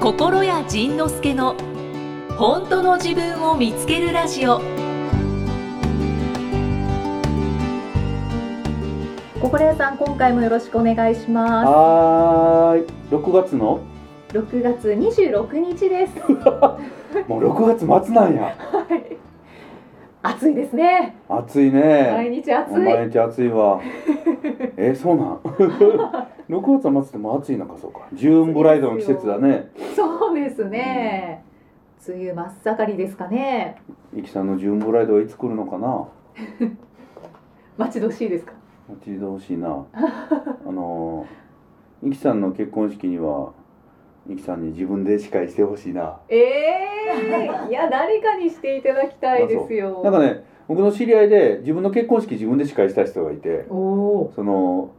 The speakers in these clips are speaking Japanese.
心谷仁之助の本当の自分を見つけるラジオ。心谷さん今回もよろしくお願いしまはーい。6月の？す6月26日です。もう6月末なんや。はい暑いですね。暑い毎ね日暑い。毎日暑いわ。えそうなん？6月末ってもう暑いのかそうか。ジューンブライドの季節だね。そうですね。梅雨真っ盛りですかね。イキさんのジューンブライドはいつ来るのかな？待ち遠しいですか？待ち遠しいな。あのイキさんの結婚式にはイキさんに自分で司会してほしいな。ええいや誰かにしていただきたいですよ。なんかね僕の知り合いで自分の結婚式自分で司会した人がいてその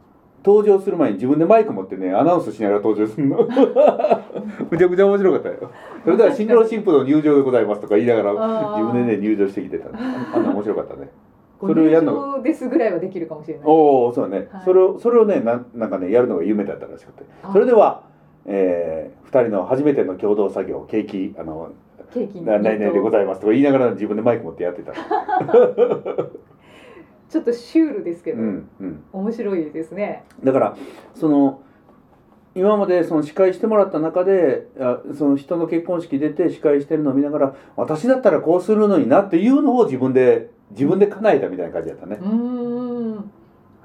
登場する前に自分でマイク持ってねアナウンスしながら登場するの。むちゃくちゃ面白かったよ。それでは新郎新婦の入場でございますとか言いながら自分でね入場してきてた。あんな面白かったね。ごそれをやるのですぐらいはできるかもしれない。おおそうだね、はい。それをそれをねななんかねやるのが夢だったらしくて。それでは、えー、2人の初めての共同作業ケーキあのケーキにな何々でございますとか言いながら自分でマイク持ってやってた。ちょっとシュールですけど、うんうん。面白いですね。だからその今までその司会してもらった中であその人の結婚式出て司会してるのを見ながら私だったらこうするのになっていうのを自分で自分で叶えたみたいな感じだったね。う、ーん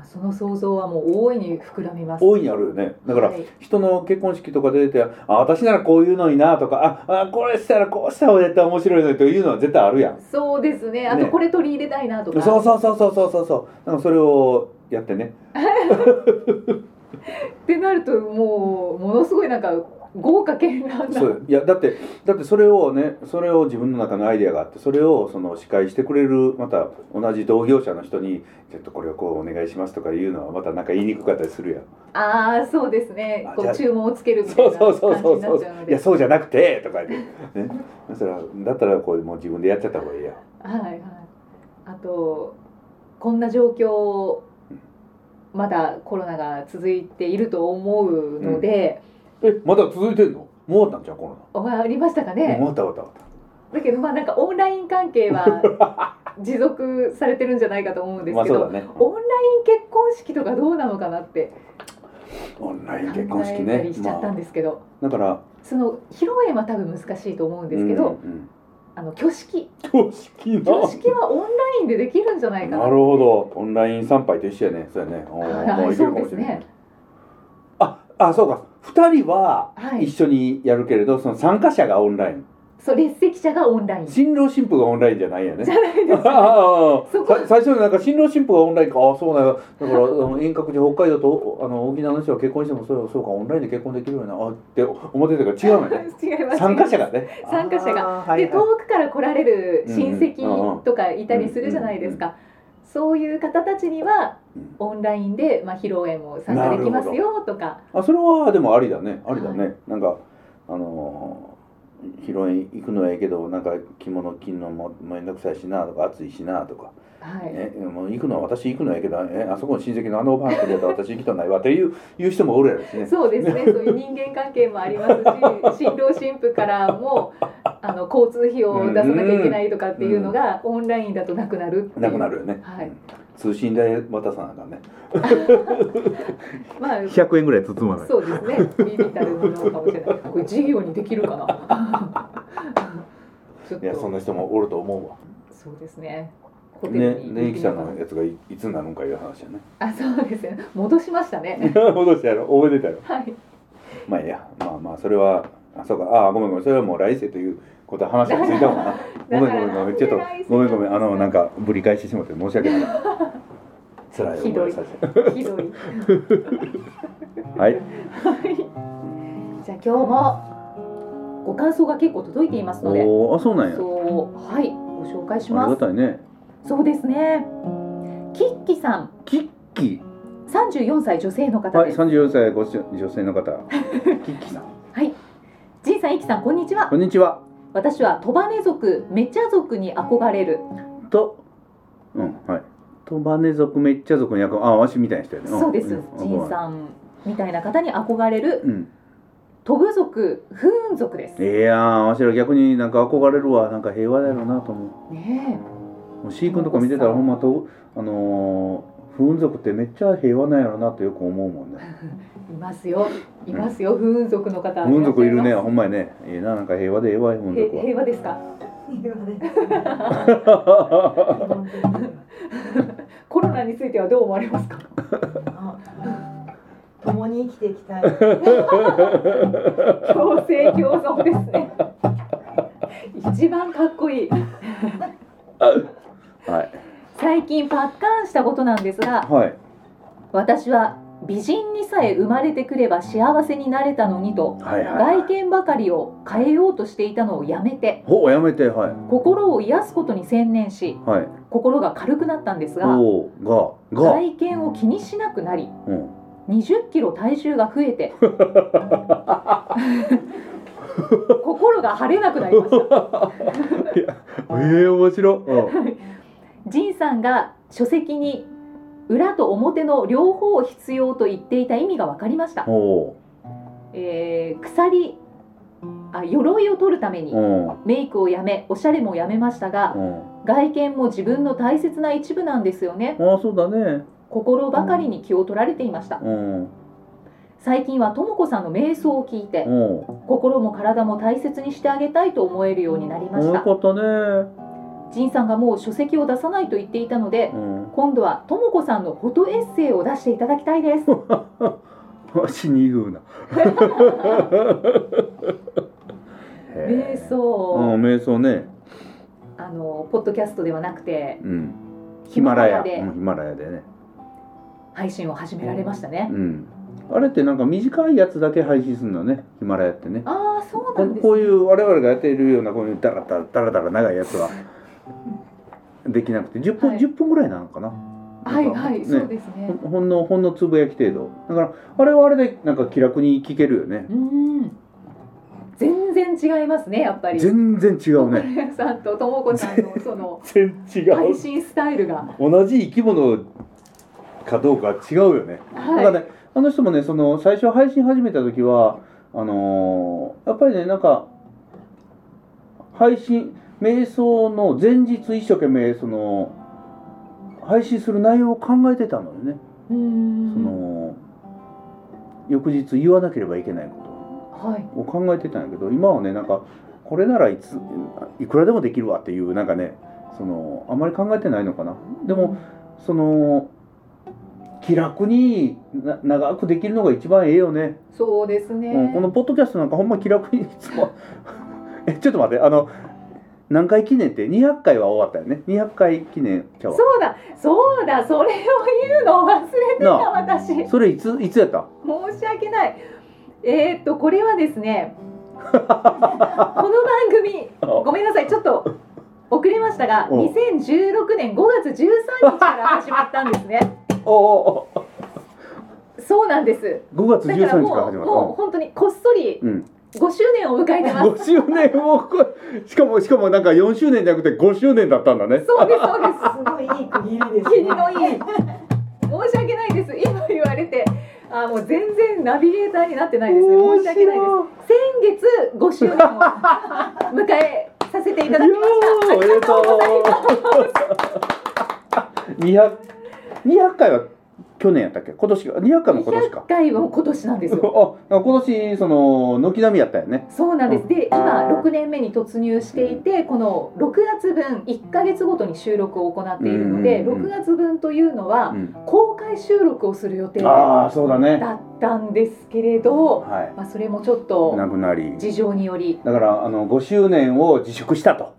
その想像はもう大いに膨らみます。大いにあるよね。だから、はい。人の結婚式とかで出てあ私ならこういうのになとかああこれしたらこうしたら絶対面白いのにというのは絶対あるやん。そうですね。あとね。これ取り入れたいなとか、そうそうそうそうそうそう。そうなんかそれをやってね。ってなるともうものすごいなんか豪華絢爛な。そういやだってだってそれをねそれを自分の中のアイデアがあってそれをその司会してくれるまた同じ同業者の人に「ちょっとこれをこうお願いします」とかいうのはまたなんか言いにくかったりするやん。ああそうですね。こう注文をつけるみたいなそうそうそう感じになっちゃうので。いやそうじゃなくてとか言って。ね。そしたらだったらこうもう自分でやっちゃった方がいいやはいはい。あとこんな状況まだコロナが続いていると思うので、えまだ続いてんの？もう終わったんじゃんコロ終わりましたかナ、ね、もう終わった終わった。だけどまあなんかオンライン関係は 持続されてるんじゃないかと思うんですけど、ね。オンライン結婚式とかどうなのかなってオンライン考結婚式ね。りしちゃったんですけど、まあ、だからその披露宴は多分難しいと思うんですけど、うんうんあの挙式。挙式な挙式はオンラインでできるんじゃないかななるほど。オンライン参拝と一緒やね。そうやね。おー はいもういけそうですね。ああそうか2人ははい。一緒にやるけれど、その参加者がオンライン。そう列席者がオンライン。じ新郎新婦がオンラインじゃないよね。ゃないです。か、最初になんか新郎新婦がオンラインかああそうなんやだから遠隔で北海道とあの沖縄の人が結婚してもそうそうかオンラインで結婚できるよなあって思ってたから違うのね。違います。参加者がね。参加者が。あーはいはい。で遠くから来られる親うん戚とかいたりするじゃないですか、そういう方たちにはうん。オンラインで、まあ、披露宴も参加できますよとか。あそれはでもありだね。ありだね、はなんかあのー披露宴行くのはええけどなんか着物着んのも面倒くさいしなとか暑いしなとか。はい。えもう行くのは私行くのはええけどえあそこの親戚のあのおばあんとやったら私行きとうないわっていういう人もおるやろしね。そうですね。そういう人間関係もありますし新郎新婦からもあの交通費を出さなきゃいけないとかっていうのがオンラインだとなくなるなくなるよね、はい。うん通信代渡さなあかんね。まあ100円ぐらい包まない。そうですね。ビビたるものかもしれない。これ事業にできるかな？いやそんな人もおると思うわ。そうですね。ねにねいきさんのやつがいいつになるんかいう話やね。あそうですね。戻しましたね。戻したやろ。覚えてたよはい。まあいいや。まあまあそれはあそうか。あごめんごめん。それはもう来世ということは話がついたもんな。ごめんごめんごめん。ちょっとごめんごめん。あのなんかぶり返してしまって申し訳ない。辛い思いさせて。ひどい。はい。はい。じゃあ今日もご感想が結構届いていますので。おーあそうなんや。はい。ご紹介しありますがたいね。そうですね。キッキさん。キッキ34歳女性の方はいです34歳ご女性の方。キッキさん。はい。ジンさんイキさんこんにちは。こんにちは私はトバネ族メチャ族に憧れる。とうんはい。トバネ族めっちゃ族の役あわしみたいな人やね。そうです。ん。仁さんみたいな方に憧れる。うん。飛ぶ族風雲族です。ええやんわしら逆になんか憧れるわ。なんか平和だろうなと思ねうもう C 君とか見てたらほんまとあのー、風雲族ってめっちゃ平和なんやろなとよく思うもんね。え いますよ。いますよ風雲族の方。風雲族いるねほんまやね。ええななんか平和でええわ風雲います族は。へ平和ですか？平和で コロナについてはどう思われますか？あ共に生きていきたい。共生共存ですね。一番かっこいい。はい最近パッカーンしたことなんですがはい。私は美人にさえ生まれてくれば幸せになれたのにとはいはい外見ばかりを変えようとしていたのをやめてやめてはい。心を癒すことに専念しはい。心が軽くなったんですが外見を気にしなくなりうん。20キロ体重が増えて 心が晴れなくなりました。ええ面白うんジンさんが書籍に裏と表の両方を必要と言っていた意味が分かりました、おえー鎖あ鎧を取るためにおメイクをやめおしゃれもやめましたがうん。外見も自分の大切な一部なんですよね。ああそうだね。心ばかりに気を取られていました。うん。最近はとも子さんの瞑想を聞いてうん。心も体も大切にしてあげたいと思えるようになりました。よかったねジンさんがもう書籍を出さないと言っていたのでうん。今度はとも子さんのフォトエッセイを出していただきたいです。わしに言うな。瞑想、うん瞑想ね。あのポッドキャストではなくてうん。ヒマラヤで。うんヒマラヤでね。配信を始められましたね、うん。あれってなんか短いやつだけ配信するのね。ヒマラヤってね。ああそうこなんです、ね、こういう我々がやっているようなこういうダラダラダラダラ長いやつはできなくて10分、はい。10分ぐらいなのかな。はいはい、ね。そうですね。ほんのほんのつぶやき程度。だからあれはあれでなんか気楽に聞けるよね。うん。全然違いますねやっぱり。全然違うね。ねさんとともこさんのその全然配信スタイルが。同じ生き物かどうか違うよね、だからはねあの人もねその最初配信始めた時はあのーやっぱりねなんか配信瞑想の前日一生懸命その配信する内容を考えてたのよね、いうん。その翌日言わなければいけないことはい。を考えてたんやけど今はねなんかこれならいついくらでもできるわっていうなんかねそのあんまり考えてないのかな。でもその気楽にな長くできるのが一番ええよね、そうですね、うん、このポッドキャストなんかほんま気楽にいつも。えちょっと待ってあの何回記念って？200回は終わったよね。200回記念そうだ。そうだ。それを言うのを忘れてたな私。それいつ？いつやった？申し訳ない。えー、っとこれはですね この番組ごめんなさい。ちょっと遅れましたがう。ん2016年5月13日から始まったんですね。おおおそうなんです。5月だから13日もうから始まった。もう本当にこっそりうん5周年を迎えてます。5周年をこしかもしかもなんか4周年じゃなくて5周年だったんだね。そうですそうです。すごいいい区切りですね。のいい申し訳ないです。今言われてあもう全然ナビゲーターになってないですね。申し訳ないです。先月5周年を迎えさせていただきました。いやーおめでとうありがとうございます。200 200 回は去年やったっけ？今年か。200回も今年か。200回は今年なんですよ。あ今年その軒並みやったよね。そうなんです。で今6年目に突入していてこの6月分1ヶ月ごとに収録を行っているのでうんうんうん6月分というのはうん。公開収録をする予定だったんですけれど、はまあ、それもちょっといなくなり。事情により。だからあの5周年を自粛したと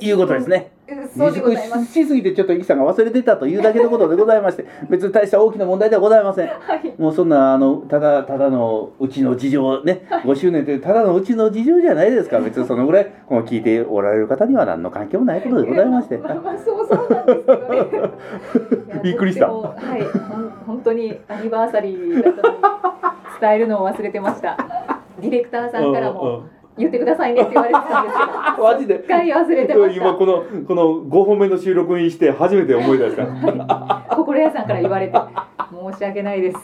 いうことですね自粛しすぎてちょっとイキさんが忘れてたというだけのことでございまして 別に大した大きな問題ではございません。はい。もうそんなあのただただのうちの事情ね5周年というただのうちの事情じゃないですか。ら 別にそのぐらいこの聞いておられる方には何の関係もないことでございまして。まあまあそうそうなんですけどね。びっくりした。はい本当にアニバーサリーだったのに伝えるのを忘れてました。ディレクターさんからも言ってくださいねって言われてたんですけど マジで。すっかり忘れてました。今このこの5本目の収録にして初めて思い出した。心屋さんから言われて。申し訳ないです。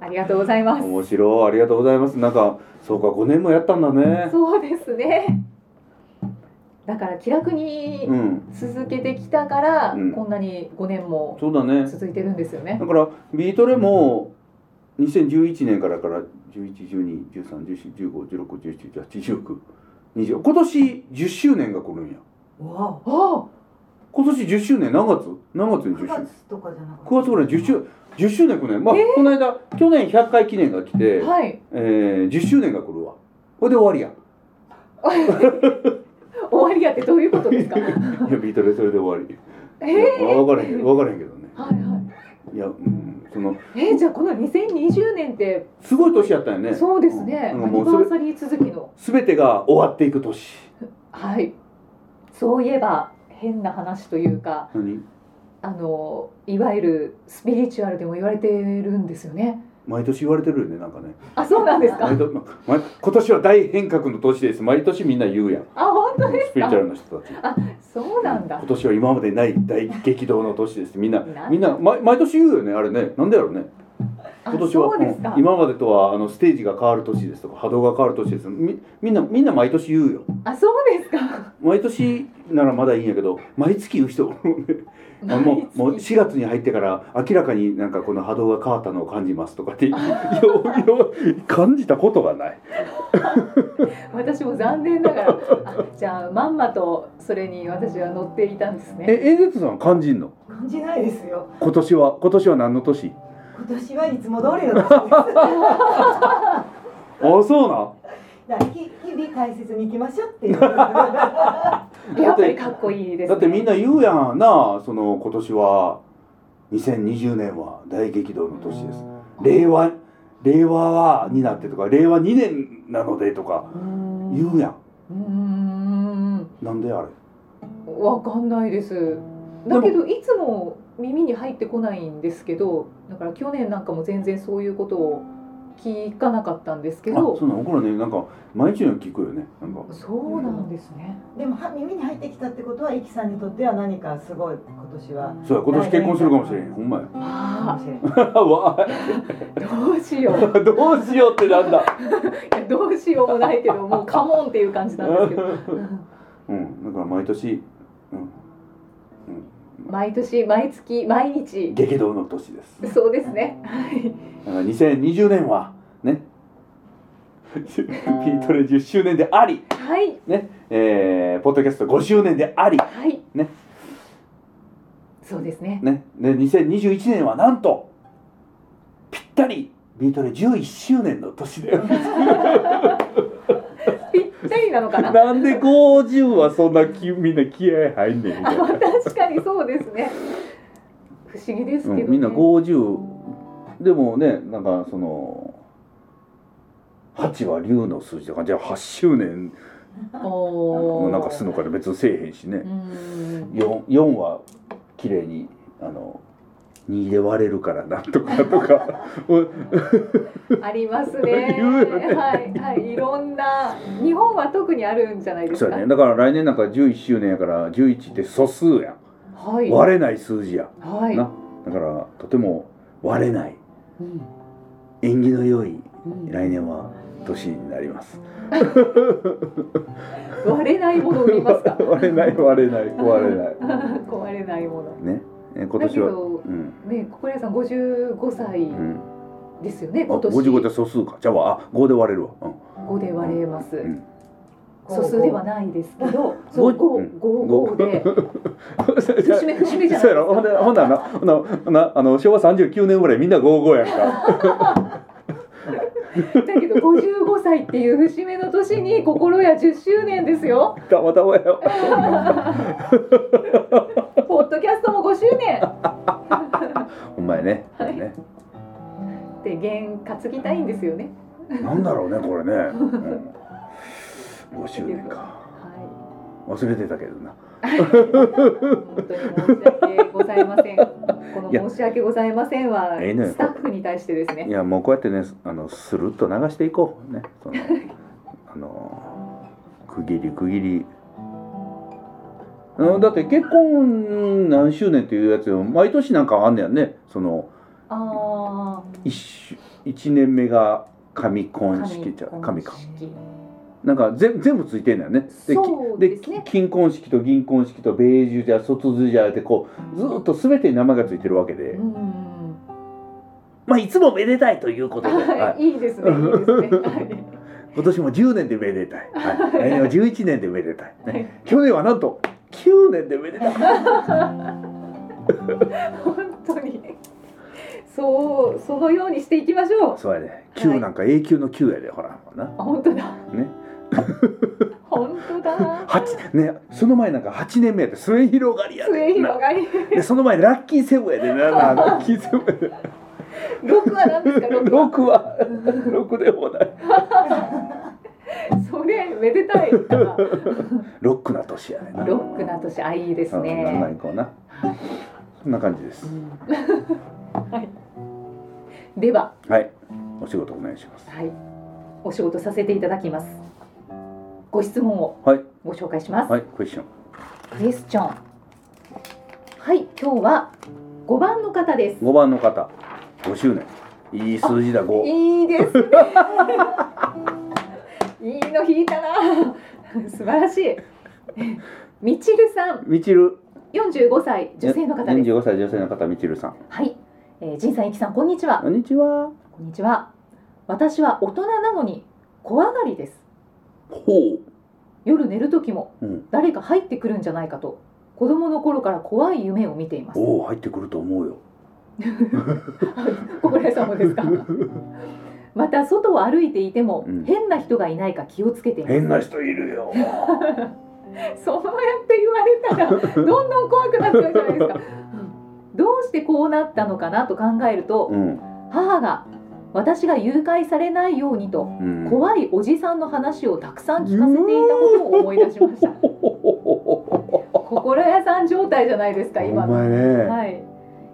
ありがとうございます。面白い。ありがとうございます。なんかそうか5年もやったんだね。そうですね。だから気楽にうん。続けてきたから、うん。こんなに5年もそうだね。続いてるんですよね。だからビートレも2011年からから11121314151617181920今年10周年が来るんや。わあ今年10周年何月？何月に9 10周？年月とかじゃなかった。9月ぐらい10周10周年来るね。まあ、この間去年100回記念が来て、はい。えー、10周年が来るわ。これで終わりや。終わりやってどういうことですか？いやビートレそれで終わり。えいや分からへん分からへんけどね。はいはい。いや、うん、そのえー、じゃあこの2020年って、すごい年やったよね。そうですね、うん。アニバーサリー続きの。全てが終わっていく年。はい。そういえば変な話というか何？あのいわゆるスピリチュアルでも言われてるんですよね毎年言われてるよねなんかね。あそうなんですか？毎年毎今年は大変革の年です。毎年みんな言うやん。あ本当ですか？スピリチュアルの人たち。あそうなんだ。今年は今までない大激動の年です。みんななみんな毎毎年言うよねあれね。なんでやろうね。あ今年は今までとはあのステージが変わる年ですとか波動が変わる年です。みみんなみんな毎年言うよ。あそうですか。毎年ならまだいいんやけど毎月言う人 もうもう毎月。4月に入ってから明らかになんかこの波動が変わったのを感じますとかって よよ感じたことがない。私も残念ながらあじゃあまんまとそれに私は乗っていたんですね。えエゼットさん感じんの？感じないですよ。今年は今年は何の年？今年はいつも通りの年です。あそうな。んだ日日々大切にいきましょうっていう。やっぱりかっこいいです、ね、だってみんな言うやんなその今年は2020年は大激動の年です。令和令和はになってとか令和2年なのでとか言うやん。うーん。なんであれ？わかんないです。だけどいつも耳に入ってこないんですけどだから去年なんかも全然そういうことを聞かなかったんですけあどそうなの？僕らねなんか毎日のように聞くよね。なんか。そうなんですね。でもは耳に入ってきたってことはイキさんにとっては何かすごい今年は。そうや今年結婚するかもしれへんほんまやかあもしれないわあどうしよう。どうしようってなんだ。いやどうしようもないけどもうカモンっていう感じなんですけど。うん。だから毎年、うん毎年毎月毎日。激動の年です。そうですね。はい。だから2020年はね。ピートレ10周年でありはい。ね。えー、ポッドキャスト5周年でありはい。ね。そうですね。ね。で2021年はなんとぴったりビートレ11周年の年でぴったりなのかな？なんで50はそんな気みんな気合入んねんみたいな、確かにそうですね。不思議ですけど、ね。うん、みんな50でもねなんかその8は竜の数字とかじゃあ8周年おなんかすんのかで別にせえへんしね。ん。4, 4は綺麗にあの2で割れるからなんとかとか。ありますね。ね。はいはい。いろんな日本は特にあるんじゃないですか？そうやね。だから来年なんか11周年やから11って素数やん。はい。割れない数字やはい。な。だからとても割れない。うん。縁起の良いうん。来年は年になります。割れないものを売りますか？割れない割れない壊れない。壊れないもの。ねえ今年は。うん。ね心屋さん55歳うんですよね、あ今年。55って素数か。じゃああ5で割れるわ。うん。5で割れます、ん。素数ではないですけど五ん。五五で。節目節目じゃないでほんなほんなならあの昭和39年ぐらいみんな55やんかだけど55歳っていう節目の年に心や10周年ですよ。たまたまやよ。ポッドキャストも5周年。ほんまやね。はい。ね。で弦担ぎたいんですよね。なんだろうねこれね、うん、5周年か。は忘れてたけどな。い。本当に申し訳ございません。この申し訳ございませんはスタッフに対してですいねやもうこうやってねあのスルッと流していこう。ね。そのあの区切り区切り。うんだって結婚何周年っていうやつよ。毎年なんかあんねやんね。そのあ一周一年目が神あ婚式じゃ神か式なんか全全部ついてんだよね。できそうですね。金婚式と銀婚式と米寿じゃ卒寿じゃってこうずーっと全てに名前がついてるわけで、うん。まあいつもめでたいということで、はい。いいですねいいですね。はい。今年も10年でめでたい、はい、来年は11年でめでたい、ね。はい。去年はなんと9年でめでたい。本当に。そうそのようにしていきましょう。そうやで。9なんか永久の9やでほらなあ本当だ。ね 本当だ。八ねその前なんか8年目やで末広がりやで末広がり。なでその前ラッキーセブンやでな。なラッキーセブンやで六は何ですか六は6は6でもない。それめでたいロックな年やねな。ロックな年あいいですね。んこうな。そんな感じです。はい。では。はい。お仕事お願いします。はい。お仕事させていただきますご質問をはい。ご紹介します、はいクエスチョンクエスチョンはい今日は5番の方です。5番の方。5周年。いい数字だ5いいですね。いいの引いたな。素晴らしい。みちるさん。みちる。45歳女性の方です。45歳女性の方みちるさん。はい、えー、仁さんいきさんこんにちは。こんにちは。こんにちは。私は大人なのに怖がりですほ夜寝る時もう、うん、誰か入ってくるんじゃないかと子供の頃から怖い夢を見ています。おお入ってくると思うよ。小倉さんもですか。また外を歩いていても、うん。変な人がいないか気をつけています。変な人いるよ。そうやって言われたらどんどん怖くなっちゃうじゃないですか。どうしてこうなったのかなと考えるとうん、母が私が誘拐されないようにとうん、怖いおじさんの話をたくさん聞かせていたことを思い出しました。心屋さん状態じゃないですか今ね、はい。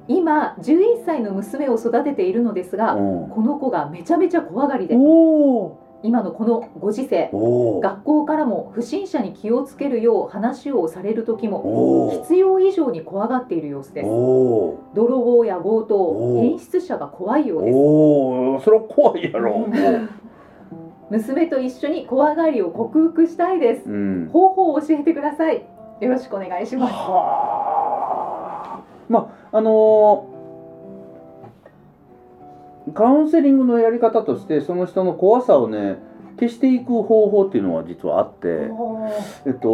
今11歳の娘を育てているのですがうん。この子がめちゃめちゃ怖がりで今のこのご時世学校からも不審者に気をつけるよう話をされる時も必要以上に怖がっている様子です。お泥棒や強盗変質者が怖いようです。それは怖いやろ。娘と一緒に怖がりを克服したいです。うん。方法を教えてください。よろしくお願いします。はあ。まああのーカウンセリングのやり方としてその人の怖さをね消していく方法っていうのは実はあってえっと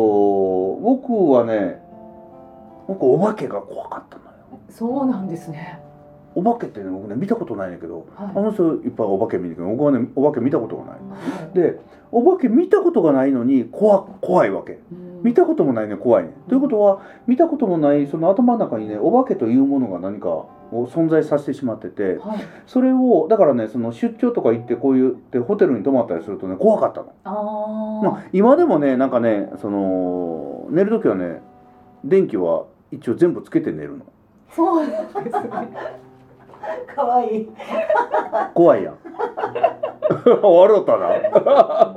僕はね僕お化けが怖かったのよ。そうなんですねお化けってね僕ね見たことないんだけどはい。あの人いっぱいお化け見るけど僕はねお化け見たことがない。はい。でお化け見たことがないのに怖怖いわけ。うん。見たこともないね怖いね。ということは見たこともないその頭の中にねお化けというものが何かを存在させてしまっててはい。それをだからねその出張とか行ってこういうでホテルに泊まったりするとね怖かったの、あー。まあ、今でもねなんかねその寝る時はね電気は一応全部つけて寝るの。そうなんですね 可愛い。怖いやん。笑ったな。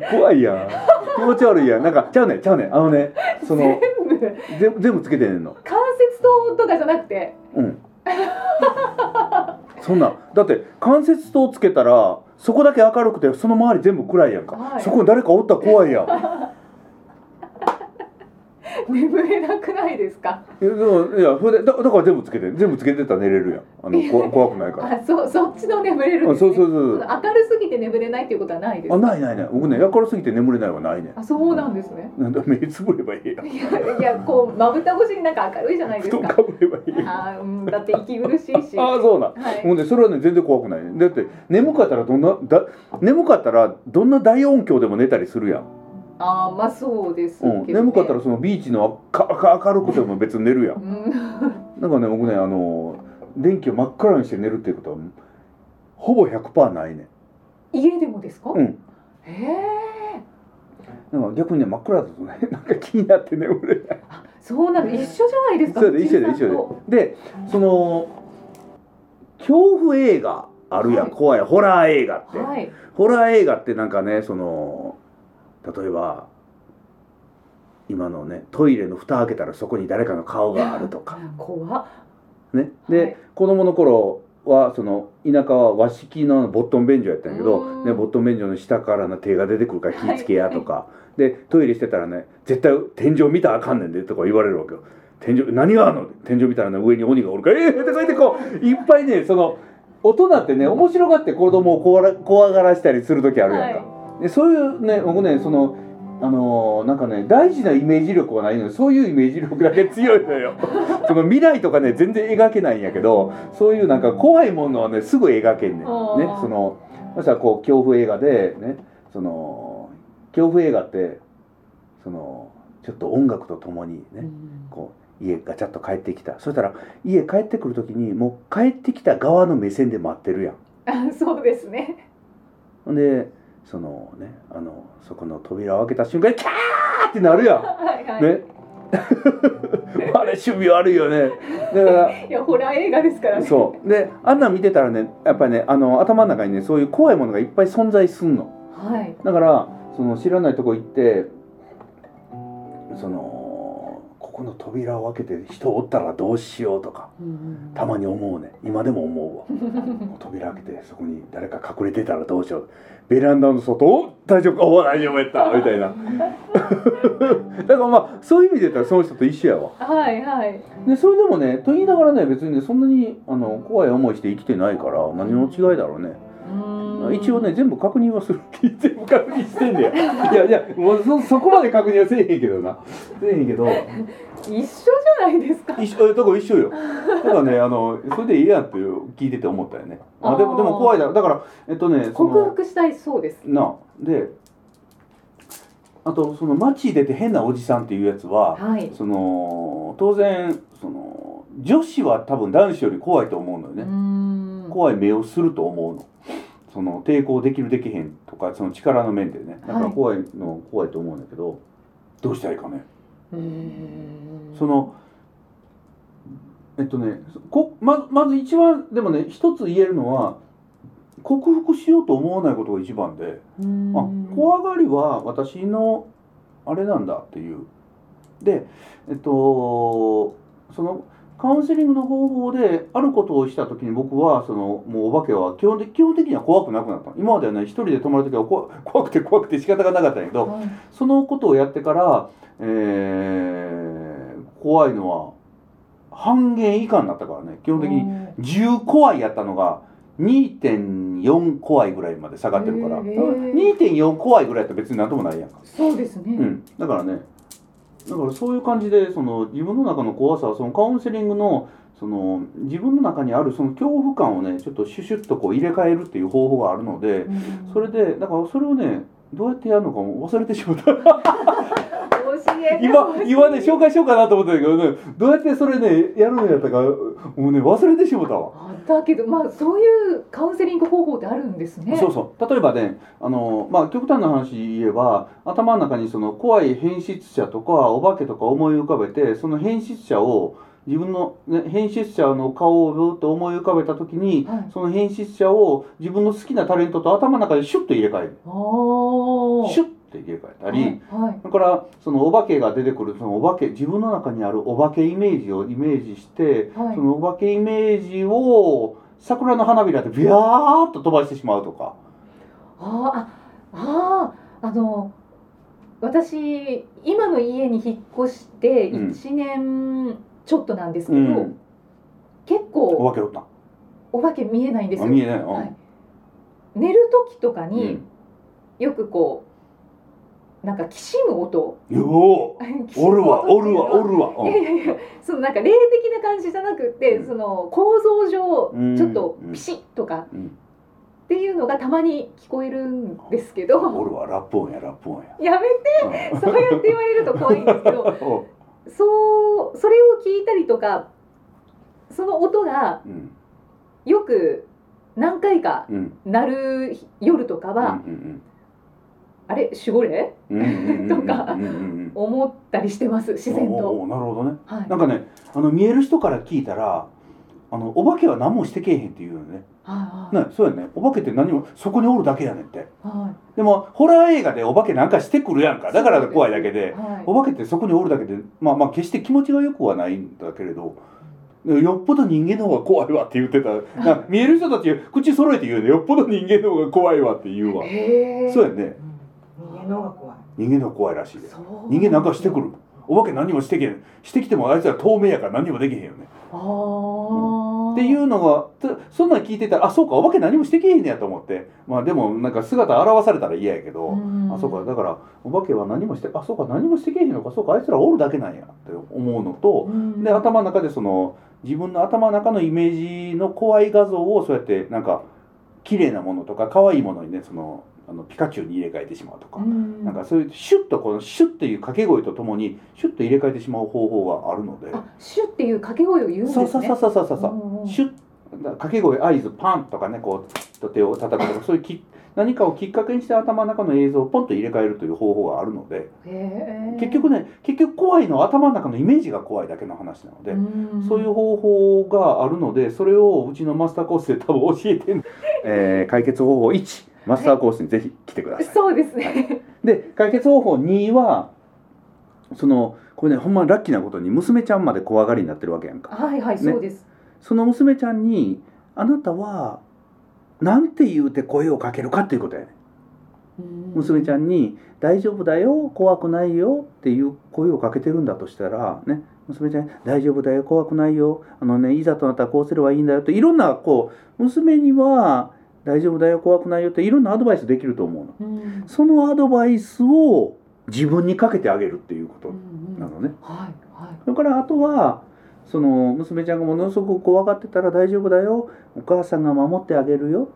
怖いやん。気持ち悪いやん。なんかちゃうねんちゃうねん。あのねその全部。全全部つけて寝んの。関節灯とかじゃなくて。うん。そんなだって関節灯つけたらそこだけ明るくてその周り全部暗いやんか、はい。そこに誰かおったら怖いやん眠れなくないですか？いやでもいやそれでだだから全部つけて全部つけてたら寝れるやん。あのこ怖くないから。あそうそっちの眠れるんあです、ね、そうそうそう明るすぎて眠れないっていうことはないですあないないない。僕ね明るすぎて眠れないはないねあそうなんですね。なんだ目つぶればいいやん。いやいやこうまぶた越しになんか明るいじゃないですか。布団かぶればいいやんあーうんだって息苦しいし。ああそうなん。はい。ほんでそれはね全然怖くないねだって眠かったらどんなだ眠かったらどんな大音響でも寝たりするやんあーまあそうですけど、うん、ね眠かったらそのビーチのかか明るくても別に寝るやん。うん。なんかね僕ねあの電気を真っ暗にして寝るっていうことはほぼ100%ないね家でもですか、うん。へえなんか逆にね真っ暗だとね なんか気になって眠れない。そうなんです一緒じゃないですかそうやで一緒で一緒ででその恐怖映画あるやん、はい。怖い。ホラー映画って、はい。ホラー映画ってなんかねその例えば今のねトイレの蓋開けたらそこに誰かの顔があるとか。怖っ。ね。で、はい。子供の頃はその田舎は和式のボットン便所やったんやけど、うん。ね、ボットン便所の下からな手が出てくるから気ぃつけやとか、でトイレしてたらね絶対天井見たらあかんねんでとか言われるわけよ。天井何があるの？天井見たらね上に鬼がおるからええー、とか言ってこういっぱいねその大人ってね面白がって子供を怖ら怖がらしたりする時あるやんか、でそういうね僕ねそのあのーなんかね大事なイメージ力はないのにそういうイメージ力だけ強いのよ。その未来とかね全然描けないんやけどそういうなんか怖いものはねすぐ描けんねん。ねそのそしたらこう恐怖映画でねその恐怖映画ってそのちょっと音楽とともにね、こう家ガチャッと帰ってきた。そしたら家帰ってくる時にもう帰ってきた側の目線で待ってるやん。あそうですね。でそのねあのそこの扉を開けた瞬間にキャーってなるやん。はいはい、ね。あれ趣味悪いよね。だから いやホラー映画ですからね。そう。であんなん見てたらねやっぱりねあの頭の中にねそういう怖いものがいっぱい存在すんの。はい。だからその知らないとこ行ってそのここの扉を開けて人おったらどうしようとかたまに思うね。今でも思うわ。扉開けてそこに誰か隠れてたらどうしよう。ベランダの外お大丈夫。かお大丈夫やったみたいな。だからまあそういう意味で言ったらその人と一緒やわ。はいはい。でそれでもねと言いながらね別にねそんなにあの怖い思いして生きてないから何の違いだろうね一応ね全部確認はする。全部確認してんだよ。いやいやもうそそこまで確認はせえへんけどな。せえへんけど。一緒じゃないですか。一緒えだから一緒よ。だからねあのそれでいいやんって聞いてて思ったよね。あでもでも怖いだろだからえっとねそ克の服したいそうです。なであとその街出て変なおじさんっていうやつははい。その当然その女子は多分男子より怖いと思うのよね、ん怖い目をすると思うの。その抵抗できるできへんとかその力の面でね。だからはい怖いの怖いと思うんだけど、どうしたらいいかね。うん。そのえっとねこままず一番でもね一つ言えるのは克服しようと思わないことが一番で、うん。あ怖がりは私のあれなんだっていう。でえっとそのカウンセリングの方法であることをした時に僕はそのもうお化けは基本的基本的には怖くなくなったの。今まではね一人で泊まる時は怖怖くて怖くて仕方がなかったんやけどはいそのことをやってから、えー怖いのは半減以下になったからね。基本的に10怖いやったのが2.4怖いぐらいまで下がってるから。へー。2.4怖いぐらいって別になんともないやんか、そうですね、うん、だからねだからそういう感じでその自分の中の怖さはそのカウンセリングのその自分の中にあるその恐怖感をねちょっとシュシュッとこう入れ替えるっていう方法があるのでうん。それでだからそれをねどうやってやるのかも忘れてしまった今今ね紹介しようかなと思ったけどねどうやってそれねやるのやったかもうね忘れてしまったわ。あだけどまあそういうカウンセリング方法ってあるんですね。そうそう。例えばねあの、まあ、極端な話言えば頭の中にその怖い変質者とかお化けとか思い浮かべてその変質者を自分の、ね、変質者の顔をずっと思い浮かべた時に、はい。その変質者を自分の好きなタレントと頭の中でシュッと入れ替える。シュッて入れ替えたり、はいはいだからそのお化けが出てくるそのお化け自分の中にあるお化けイメージをイメージして、はいそのお化けイメージを桜の花びらでビャーっと飛ばしてしまうとか。あーああの私今の家に引っ越してうん1年ちょっとなんですけど、うん、結お構化けおった。お化け見えないんですよあ見えない。うんはい寝る時とかうにん。よくこうなんかきしむ音。よお おるわおるわおるわ。いやいやいやそのなんか霊的な感じじゃなくて、うん。その構造上うんちょっとピシッとかうん。っていうのがたまに聞こえるんですけど、おるわラップ音やラップ音や。やめて。そうやって言われると怖いんですけどお そうそれを聞いたりとかその音がうん。よく何回かうん。鳴る夜とかうんは、うんうんうんとかうんうんうん思ったりしてます自然と。なるほどね。はい。なんかねあの見える人から聞いたらあのお化けは何もしてけえへんって言うよね。はいはい。ねそうやね。お化けって何もそこにおるだけやねんって。はい。でもホラー映画でお化けなんかしてくるやんか。だから怖いだけで。はい。お化けってそこにおるだけでまあまあ決して気持ちがよくはないんだけれど。よっぽど人間の方が怖いわって言ってた。な見える人たち口揃えて言うね。よっぽど人間の方が怖いわって言うわ。へえそうやね人間の方が怖い。怖いらしいで。人間なんかしてくる。お化け何もしてけん。してきてもあいつら透明やから何もできへんよね。ああっていうのがつそんなん聞いてたらあそうかお化け何もしてけへんねやと思って。まあでもなんか姿現されたら嫌やけど、うん。あそうかだからお化けは何もしてあそうか何もしてけへんのか。そうかあいつらおるだけなんや。って思うのと、うん。で頭の中でその自分の頭の中のイメージの怖い画像をそうやってなんか綺麗なものとか可愛いものにねそのあのピカチュウに入れ替えてしまうとか、うん。なんかそういうシュッとこのシュッという掛け声とともにシュッと入れ替えてしまう方法があるので。あシュっていう掛け声を言うんですね。そうそうそうそうそうそうう。んうんシュッ掛け声合図パンとかねこうと手を叩くとかそういうき何かをきっかけにして頭の中の映像をポンと入れ替えるという方法があるので結局ね結局怖いのは頭の中のイメージが怖いだけの話なので、ん。そういう方法があるのでそれをうちのマスターコースで多分教えてん、えー解決方法1マスターコースにぜひ来てください。そうですね。で解決方法2はそのこれねほんまラッキーなことに娘ちゃんまで怖がりになってるわけやんか。はいはいそうです。その娘ちゃんにあなたはなんて言うて声をかけるかっていうことやね、娘ちゃんんに「大丈夫だよ怖くないよ」っていう声をかけてるんだとしたらね娘ちゃんに「大丈夫だよ怖くないよあのねいざとなったらこうすればいいんだよ」っていろんなこう娘には「大丈夫だよ怖くないよ」っていろんなアドバイスできると思うの。うん。そのアドバイスを自分にかけてあげるっていうことうんなのねはいはい。それからあとはその娘ちゃんがものすごく怖がってたら大丈夫だよ。お母さんが守ってあげるよ。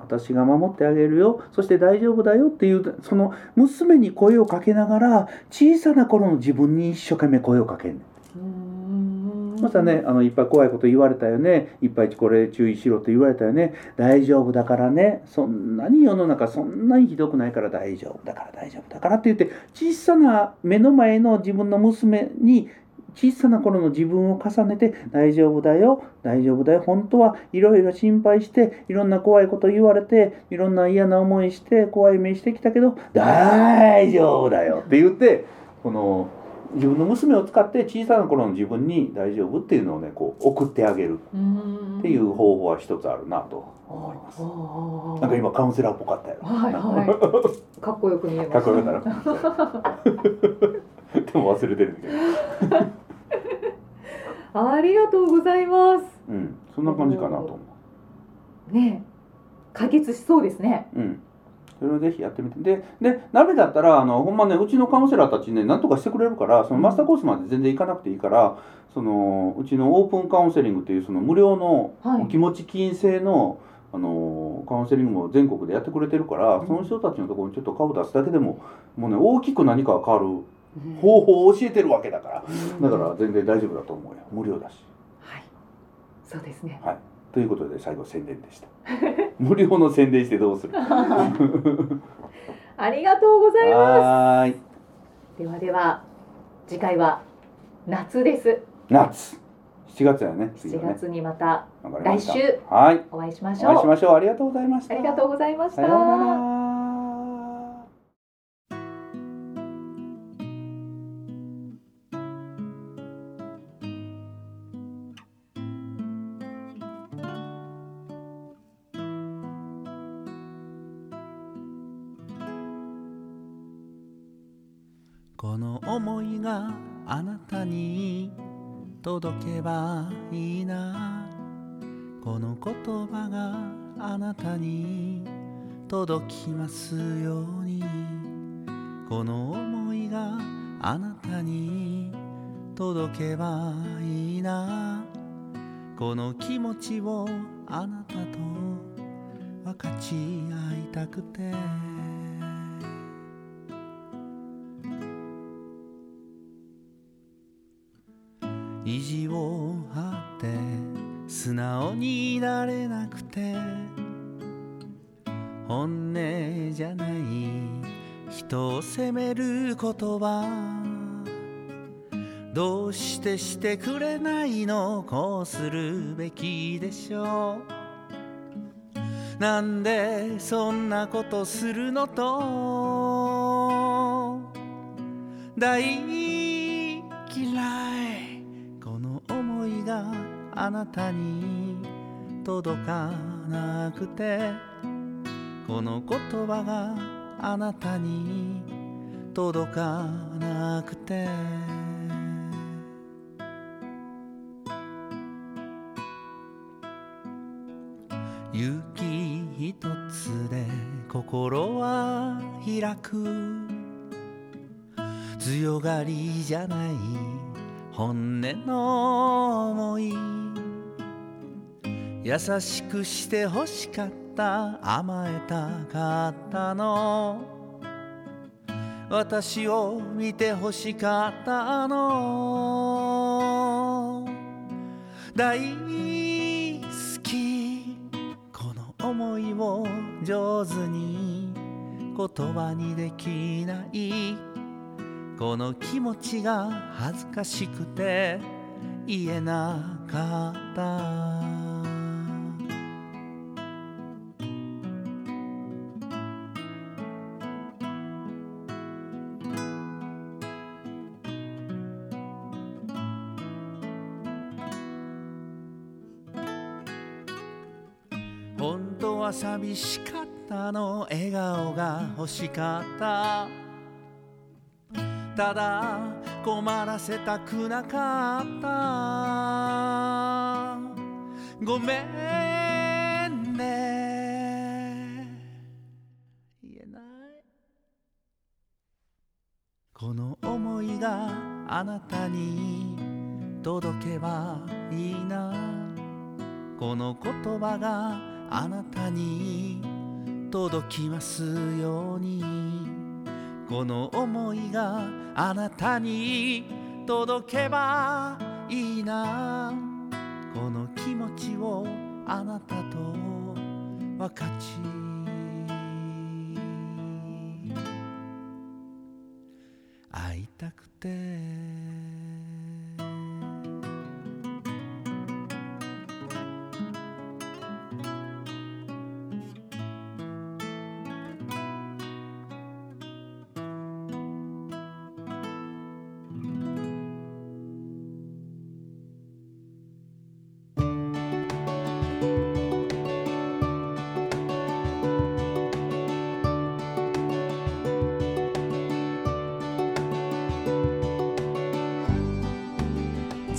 私が守ってあげるよ。そして大丈夫だよっていうその娘に声をかけながら小さな頃の自分に一生懸命声をかけんねん。うん。またねあのいっぱい怖いこと言われたよね。いっぱいこれ注意しろって言われたよね。大丈夫だからね。そんなに世の中そんなにひどくないから大丈夫だから大丈夫だからって言って小さな目の前の自分の娘に小さな頃の自分を重ねて大丈夫だよ大丈夫だよ本当はいろいろ心配していろんな怖いこと言われていろんな嫌な思いして怖い目してきたけど大丈夫だよ。って言ってこの自分の娘を使って小さな頃の自分に大丈夫っていうのをねこう送ってあげる。っていう方法は一つあるなと。思います法なんか今カウンセラーっぽかったよ。はいはい。かっこよく見えますかっこよかったな でも忘れてるんだけどありがとうございます。うん。そんな感じかなと思ね。え解決しそうですね。ううん。それをぜひやってみて。ででダメだったらあのほんまねうちのカウンセラーたちねなんとかしてくれるからそのマスターコースまで全然行かなくていいからそのうちのオープンカウンセリングっていうその無料のはい。お気持ち金制のあのカウンセリングも全国でやってくれてるから、うん。その人たちのところにちょっと顔出すだけでももうね大きく何かが変わる方法を教えてるわけだから。うん。だから全然大丈夫だと思うよ。無料だし。はい。そうですね。ということで最後宣伝でした。無料の宣伝してどうする？ありがとうございまはーい。すではでは次回は夏です。夏。7月やね次7はね。月にまた来週はい。お会いしまおしょう。会いしましょう。ありがとうございました。ありがとうございました届けばいいな。この言葉があなたに届きますように。この思いがあなたに届けばいいな。この気持ちをあなたと分かち合いたくて。て。本音じゃない人を責める言葉。どうしてしてくれないのこうするべきでしょう。なんでそんなことするのと。大嫌い。この思いがあなたに。届かなくてこの言葉があなたに届かなくて。雪一つで心は開く。強がりじゃない本音の思い。優しくして欲しかった。甘えたかったの。私を見て欲しかったの。大好き。この思いを上手に言葉にできない。この気持ちが恥ずかしくて言えなかった。当は寂しかったの。笑顔が欲しかった。ただ困らせたくなかった。ごめんね。言えない。この思いがあなたに届けばいいな。この言葉があなたに届きますように。この思いがあなたに届けばいいな。この気持ちをあなたと分かち